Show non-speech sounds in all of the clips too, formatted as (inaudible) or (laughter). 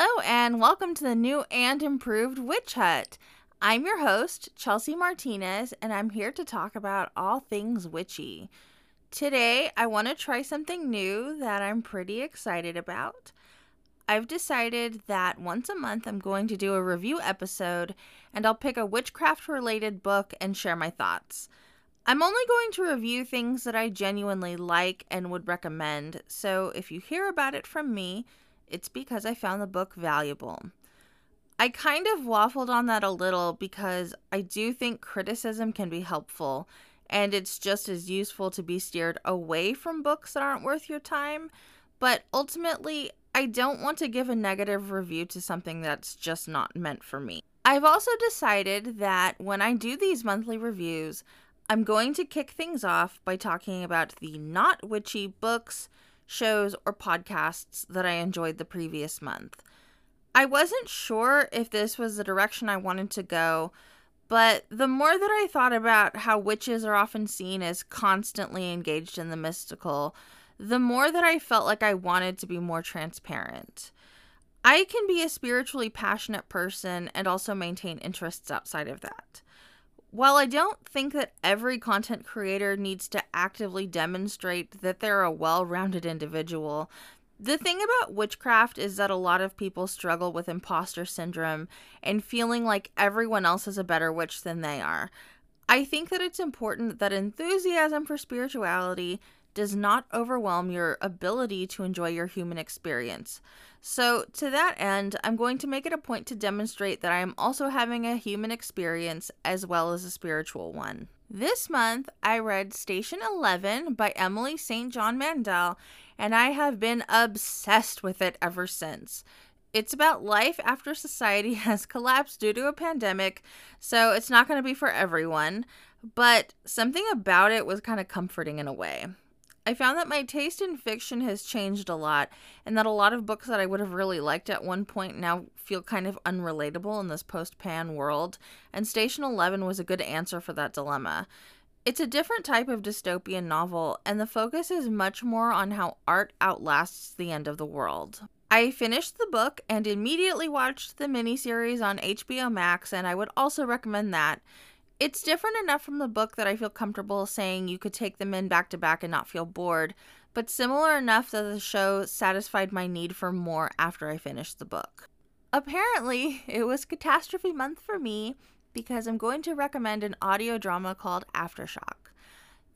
Hello, and welcome to the new and improved Witch Hut. I'm your host, Chelsea Martinez, and I'm here to talk about all things witchy. Today, I want to try something new that I'm pretty excited about. I've decided that once a month I'm going to do a review episode, and I'll pick a witchcraft related book and share my thoughts. I'm only going to review things that I genuinely like and would recommend, so if you hear about it from me, it's because I found the book valuable. I kind of waffled on that a little because I do think criticism can be helpful, and it's just as useful to be steered away from books that aren't worth your time. But ultimately, I don't want to give a negative review to something that's just not meant for me. I've also decided that when I do these monthly reviews, I'm going to kick things off by talking about the not witchy books, shows, or podcasts that I enjoyed the previous month. I wasn't sure if this was the direction I wanted to go, but the more that I thought about how witches are often seen as constantly engaged in the mystical, the more that I felt like I wanted to be more transparent. I can be a spiritually passionate person and also maintain interests outside of that. While I don't think that every content creator needs to actively demonstrate that they're a well rounded individual, the thing about witchcraft is that a lot of people struggle with imposter syndrome and feeling like everyone else is a better witch than they are. I think that it's important that enthusiasm for spirituality does not overwhelm your ability to enjoy your human experience. So, to that end, I'm going to make it a point to demonstrate that I am also having a human experience as well as a spiritual one. This month, I read Station 11 by Emily St. John Mandel, and I have been obsessed with it ever since. It's about life after society (laughs) has collapsed due to a pandemic, so it's not going to be for everyone, but something about it was kind of comforting in a way. I found that my taste in fiction has changed a lot, and that a lot of books that I would have really liked at one point now feel kind of unrelatable in this post pan world, and Station 11 was a good answer for that dilemma. It's a different type of dystopian novel, and the focus is much more on how art outlasts the end of the world. I finished the book and immediately watched the miniseries on HBO Max, and I would also recommend that. It's different enough from the book that I feel comfortable saying you could take them in back to back and not feel bored, but similar enough that the show satisfied my need for more after I finished the book. Apparently, it was catastrophe month for me because I'm going to recommend an audio drama called Aftershock.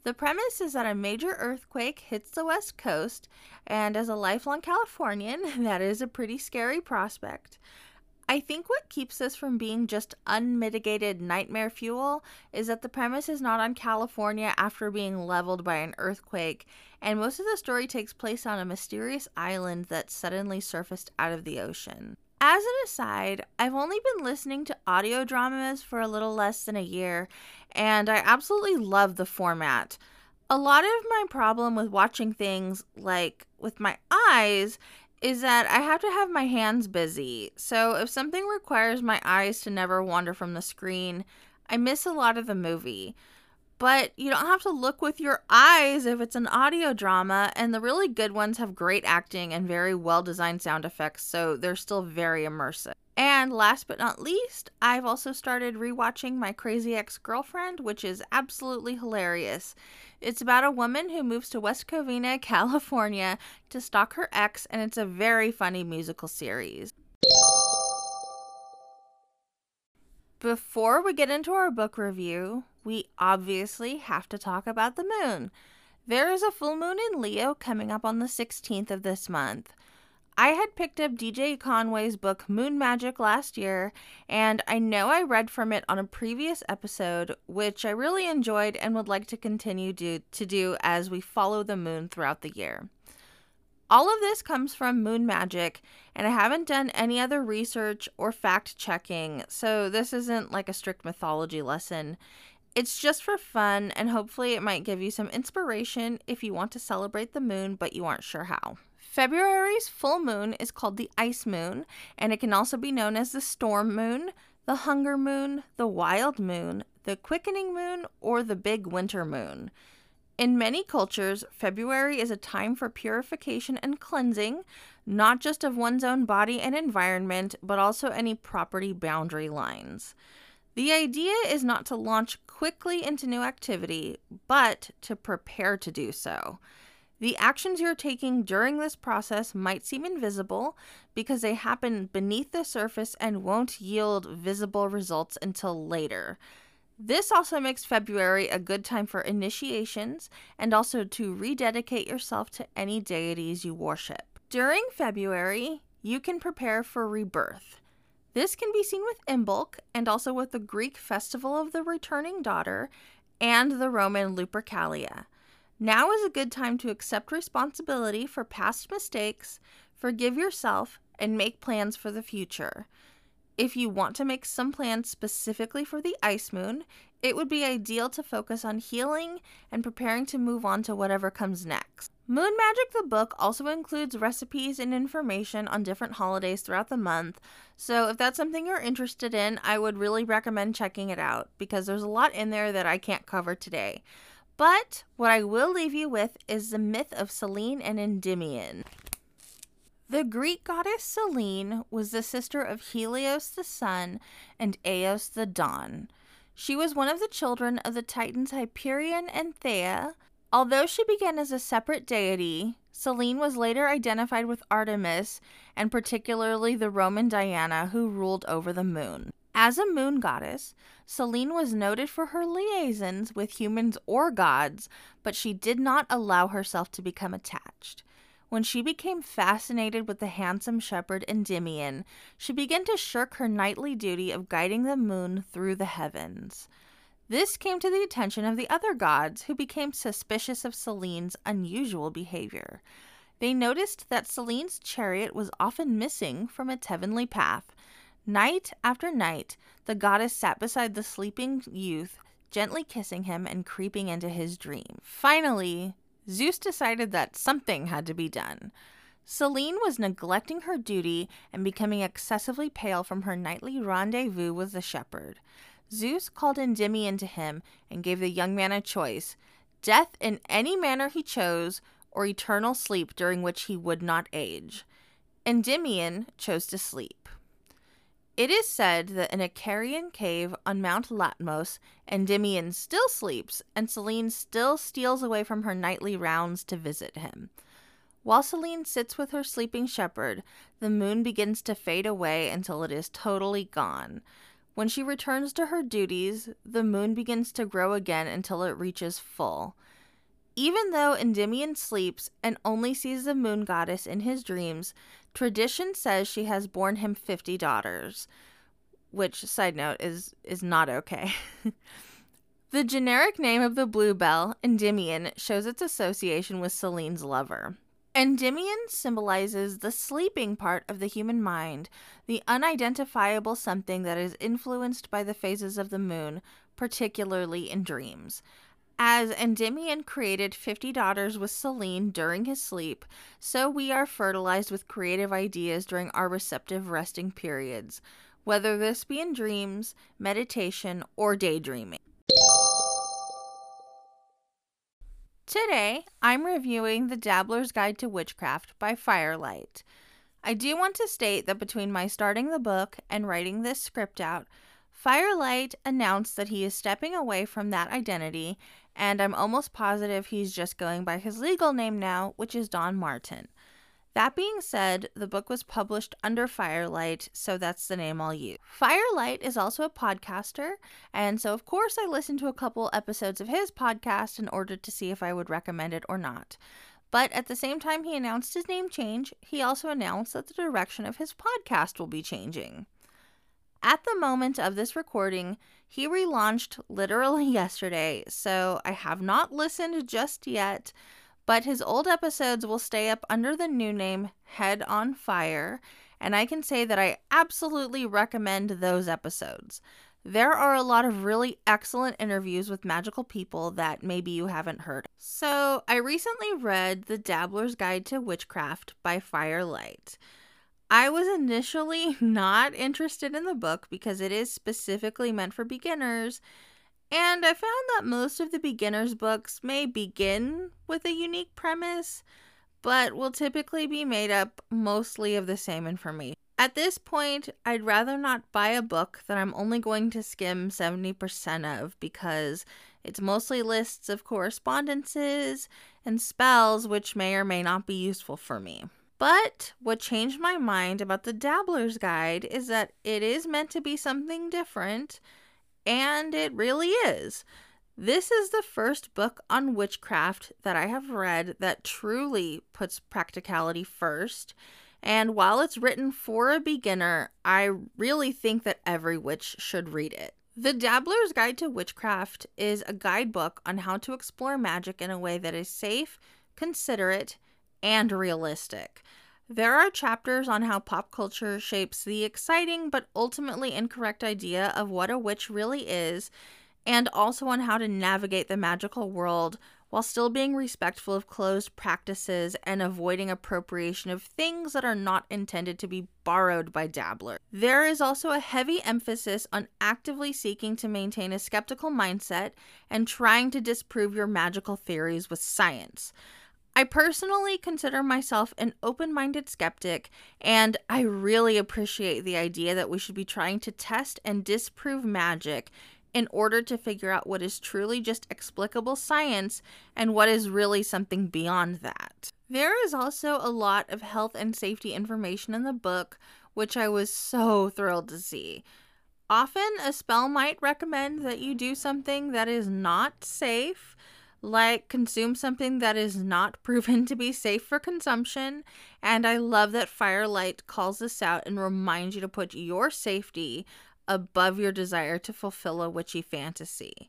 The premise is that a major earthquake hits the West Coast, and as a lifelong Californian, (laughs) that is a pretty scary prospect. I think what keeps this from being just unmitigated nightmare fuel is that the premise is not on California after being leveled by an earthquake, and most of the story takes place on a mysterious island that suddenly surfaced out of the ocean. As an aside, I've only been listening to audio dramas for a little less than a year, and I absolutely love the format. A lot of my problem with watching things like with my eyes is that I have to have my hands busy. So if something requires my eyes to never wander from the screen, I miss a lot of the movie. But you don't have to look with your eyes if it's an audio drama, and the really good ones have great acting and very well designed sound effects, so they're still very immersive. And last but not least, I've also started rewatching My Crazy Ex Girlfriend, which is absolutely hilarious. It's about a woman who moves to West Covina, (laughs) California to stalk her ex, and it's a very funny musical series. Before we get into our book review, we obviously have to talk about the moon. There is a full moon in Leo coming up on the 16th of this month. I had picked up DJ Conway's book Moon Magick last year, and I know I read from it on a previous episode, which I really enjoyed and would like to continue do, to do as we follow the moon throughout the year. All of this comes from Moon Magick, and I haven't done any other research or fact checking, so this isn't like a strict mythology lesson. It's just for fun, and hopefully, it might give you some inspiration if you want to celebrate the moon but you aren't sure how. February's full moon is called the ice moon, and it can also be known as the storm moon, the hunger moon, the wild moon, the quickening moon, or the big winter moon. In many cultures, February is a time for purification and cleansing, not just of one's own body and environment, but also any property boundary lines. The idea is not to launch quickly into new activity, but to prepare to do so. The actions you're taking during this process might seem invisible because they happen beneath the surface and won't yield visible results until later. This also makes February a good time for initiations and also to rededicate yourself to any deities you worship. During February, you can prepare for rebirth. This can be seen with Imbolc and also with the Greek festival of the returning daughter and the Roman Lupercalia. Now is a good time to accept responsibility for past mistakes, forgive yourself, and make plans for the future. If you want to make some plans specifically for the ice moon, it would be ideal to focus on healing and preparing to move on to whatever comes next. Moon Magick the book also includes recipes and information on different holidays throughout the month, so if that's something you're interested in, I would really recommend checking it out because there's a lot in there that I can't cover today. But what I will leave you with is the myth of Selene and Endymion. The Greek goddess Selene was the sister of Helios the sun and Eos the dawn. She was one of the children of the Titans Hyperion and Theia. Although she began as a separate deity, Selene was later identified with Artemis and particularly the Roman Diana who ruled over the moon. As a moon goddess, Selene was noted for her liaisons with humans or gods, but she did not allow herself to become attached. When she became fascinated with the handsome shepherd Endymion, she began to shirk her nightly duty of guiding the moon through the heavens. This came to the attention of the other gods, who became suspicious of Selene's unusual behavior. They noticed that Selene's chariot was often missing from its heavenly path. Night after night, the goddess sat beside the sleeping youth, gently kissing him and creeping into his dream. Finally, Zeus decided that something had to be done. Selene was neglecting her duty and becoming excessively pale from her nightly rendezvous with the shepherd. Zeus called Endymion to him and gave the young man a choice death in any manner he chose, or eternal sleep during which he would not age. Endymion chose to sleep. It is said that in a Carian cave on Mount Latmos, Endymion still sleeps, and Selene still steals away from her nightly rounds to visit him. While Selene sits with her sleeping shepherd, the moon begins to fade away until it is totally gone. When she returns to her duties, the moon begins to grow again until it reaches full. Even though Endymion sleeps and only sees the moon goddess in his dreams, tradition says she has borne him 50 daughters, which side note is is not okay. (laughs) the generic name of the bluebell, Endymion, shows its association with Selene's lover. Endymion symbolizes the sleeping part of the human mind, the unidentifiable something that is influenced by the phases of the moon, particularly in dreams. As Endymion created 50 daughters with Selene during his sleep, so we are fertilized with creative ideas during our receptive resting periods, whether this be in dreams, meditation, or daydreaming. Today, I'm reviewing The Dabbler's Guide to Witchcraft by Fire Lyte. I do want to state that between my starting the book and writing this script out, Fire Lyte announced that he is stepping away from that identity and I'm almost positive he's just going by his legal name now, which is Don Martin. That being said, the book was published under Fire Lyte, so that's the name I'll use. Fire Lyte is also a podcaster, and so of course I listened to a couple episodes of his podcast in order to see if I would recommend it or not. But at the same time he announced his name change, he also announced that the direction of his podcast will be changing. At the moment of this recording, he relaunched literally (laughs) yesterday, so I have not listened just yet, but his old episodes will stay up under the new name Head on Fire, and I can say that I absolutely recommend those episodes. There are a lot of really excellent interviews with magical people that maybe you haven't heard. So, I recently read The Dabbler's Guide to Witchcraft by Fire Lyte. I was initially (laughs) not interested in the book because it is specifically meant for beginners. And I found that most of the beginner's books may begin with a unique premise, but will typically be made up mostly of the same information. At this point, I'd rather not buy a book that I'm only going to skim 70% of because it's mostly lists of correspondences and spells which may or may not be useful for me. But what changed my mind about the Dabbler's Guide is that it is meant to be something different, and it really is. This is the first book on witchcraft that I have read that truly puts practicality first. And while it's written for a beginner, I really think that every witch should read it. The Dabbler's Guide to Witchcraft is a guidebook on how to explore magic in a way that is safe, considerate, and realistic. There are chapters on how pop culture shapes the exciting but ultimately incorrect idea of what a witch really is, and also on how to navigate the magical world while still being respectful of closed practices and avoiding appropriation of things that are not intended to be borrowed by Dabbler. There is also a heavy emphasis on actively seeking to maintain a skeptical mindset and trying to disprove your magical theories with science. I personally consider myself an open minded skeptic, and I really appreciate the idea that we should be trying to test and disprove magic in order to figure out what is truly just explicable science and what is really something beyond that. There is also a lot of health and safety information in the book, which I was so thrilled to see. Often, a spell might recommend that you do something that is not safe, like consume something that is not (laughs) proven to be safe for consumption. And I love that Fire Lyte calls this out and reminds you to put your safety above your desire to fulfill a witchy fantasy.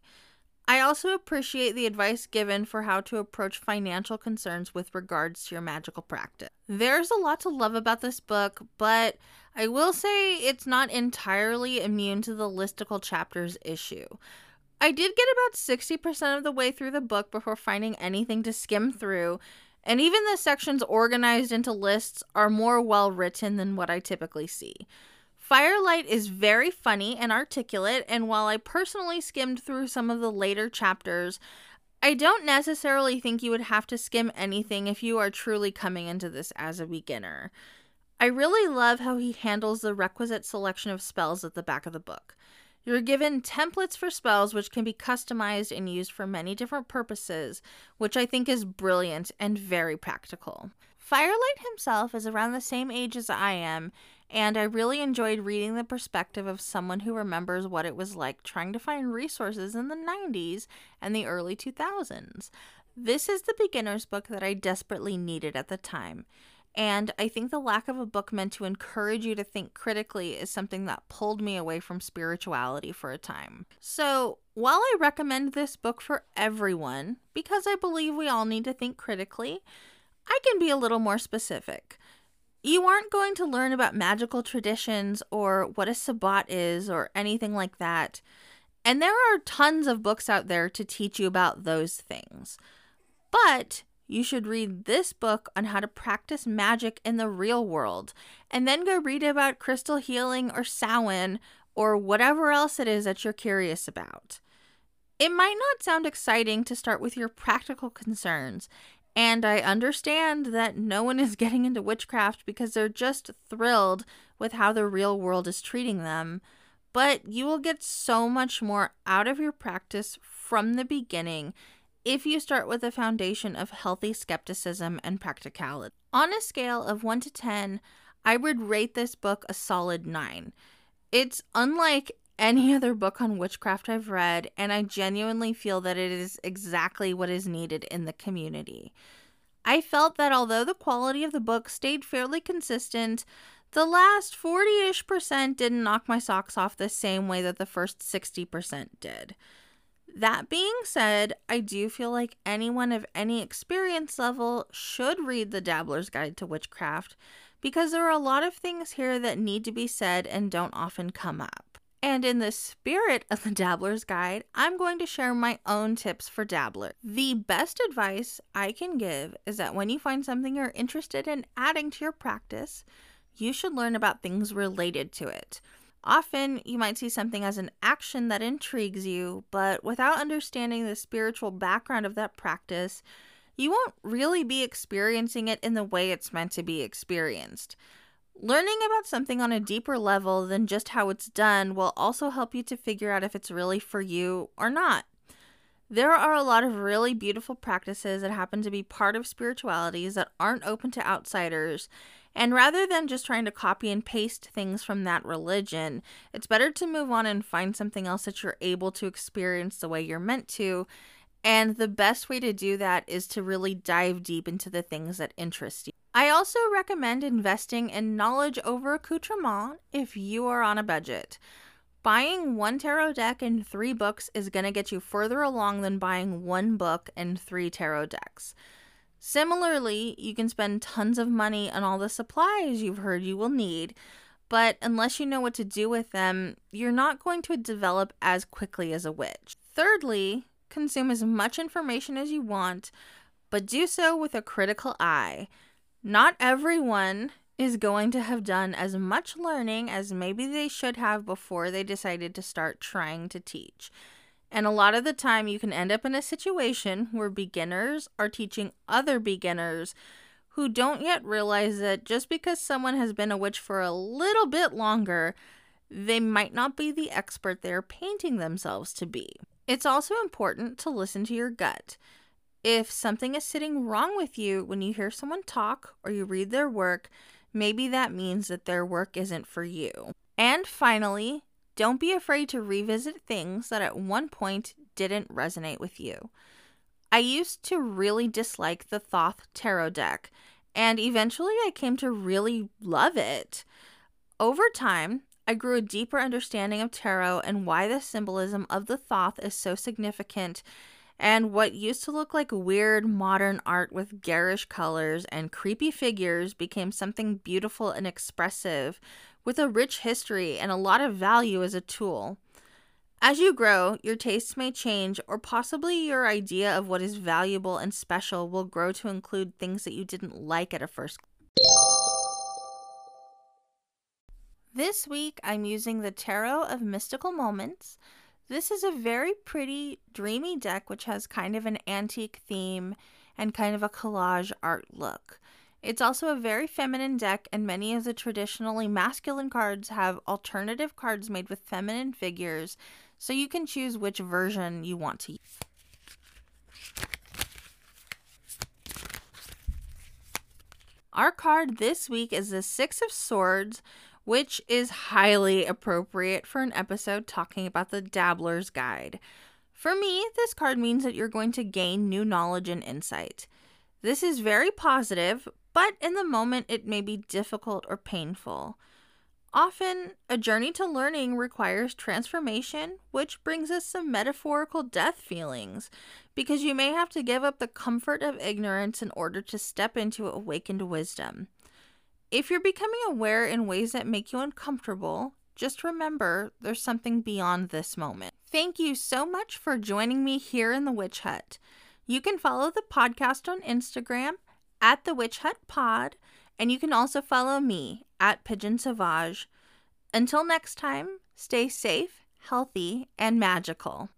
I also appreciate the advice given for how to approach financial concerns with regards to your magical practice. There's a lot to love about this book, but I will say it's not entirely immune to the listicle chapters issue. I did get about 60% of the way through the book before finding anything to skim through, and even the sections organized into lists are more well written than what I typically see. Fire Lyte is very funny and articulate, and while I personally skimmed through some of the later chapters, I don't necessarily think you would have to skim anything if you are truly coming into this as a beginner. I really love how he handles the requisite selection of spells at the back of the book. You're given templates for spells which can be customized and used for many different purposes, which I think is brilliant and very practical. Fire Lyte himself is around the same age as I am, and I really enjoyed reading the perspective of someone who remembers what it was like trying to find resources in the 90s and the early 2000s. This is the beginner's book that I desperately needed at the time. And I think the lack of a book meant to encourage you to think critically is something that pulled me away from spirituality for a time. So, while I recommend this book for everyone, because I believe we all need to think critically, I can be a little more specific. You aren't going to learn about magical traditions or what a sabbat is or anything like that. And there are tons of books out there to teach you about those things. But you should read this book on how to practice magic in the real world and then go read about crystal healing or Samhain or whatever else it is that you're curious about. It might not sound exciting to start with your practical concerns and I understand that no one is (laughs) getting into witchcraft because they're just thrilled with how the real world is treating them. But you will get so much more out of your practice from the beginning if you start with a foundation of healthy skepticism and practicality. On a scale of 1 to 10, I would rate this book a solid 9. It's unlike any (laughs) other book on witchcraft I've read, and I genuinely feel that it is exactly what is needed in the community. I felt that although the quality of the book stayed fairly consistent, the last 40 ish percent didn't knock my socks off the same way that the first 60% did. That being said, I do feel like anyone of any experience level should read The Dabbler's Guide to Witchcraft because there are a lot of things here that need to be said and don't often come up. And in the spirit of the Dabbler's Guide, I'm going to share my own tips for Dabbler. The best advice I can give is that when you find something you're interested in adding to your practice, you should learn about things related to it. Often, you might see something as an action that intrigues you, but without understanding the spiritual background of that practice, you won't really be experiencing it in the way it's meant to be experienced. Learning about something on a deeper level than just how it's done will also help you to figure out if it's really for you or not. There are a lot of really beautiful practices that happen to be part of spiritualities that aren't open to outsiders, and rather than just trying to copy and paste things from that religion, it's better to move on and find something else that you're able to experience the way you're meant to. And the best way to do that is to really dive deep into the things that interest you. I also recommend investing in knowledge over accoutrement if you are on a budget. Buying one tarot deck and three books is going to get you further along than buying one book and three tarot decks. Similarly, you can spend tons of money on all the supplies you've heard you will need, but unless you know what to do with them, you're not going to develop as quickly as a witch. Thirdly, consume as much information as you want, but do so with a critical eye. Not everyone is going to have done as much learning as maybe they should have before they decided to start trying to teach. And a lot of the time, you can end up in a situation where beginners are teaching other beginners who don't yet realize that just because someone has been a witch for a little bit longer, they might not be the expert they're painting themselves to be. It's also important to listen to your gut. If something is sitting wrong with you when you hear someone talk or you read their work, maybe that means that their work isn't for you. And finally, don't be afraid to revisit things that at one point didn't resonate with you. I used to really dislike the Thoth tarot deck, and eventually I came to really love it. Over time, I grew a deeper understanding of tarot and why the symbolism of the Thoth is so significant, and what used to look like weird modern art with garish colors and creepy figures became something beautiful and expressive with a rich history and a lot of value as a tool. As you grow, your tastes may change, or possibly your idea of what is valuable and special will grow to include things that you didn't like at a first. This week, I'm using the Tarot of Mystical Moments. This is a very pretty, dreamy deck which has kind of an antique theme and kind of a collage art look. It's also a very feminine deck, and many of the traditionally masculine cards have alternative cards made with feminine figures, so you can choose which version you want to use. Our card this week is the Six of Swords, which is highly appropriate for an episode talking about the Dabbler's Guide. For me, this card means that you're going to gain new knowledge and insight. This is very positive, but in the moment it may be difficult or painful. Often, a journey to learning requires transformation, which brings us some metaphorical death feelings, because you may have to give up the comfort of ignorance in order to step into awakened wisdom. If you're becoming aware in ways that make you uncomfortable, just remember there's something beyond this moment. Thank you so much for joining me here in the Witch Hut. You can follow the podcast on Instagram at the Witch Hut Pod, and you can also follow me at Pigeon Sauvage. Until next time, stay safe, healthy, and magical.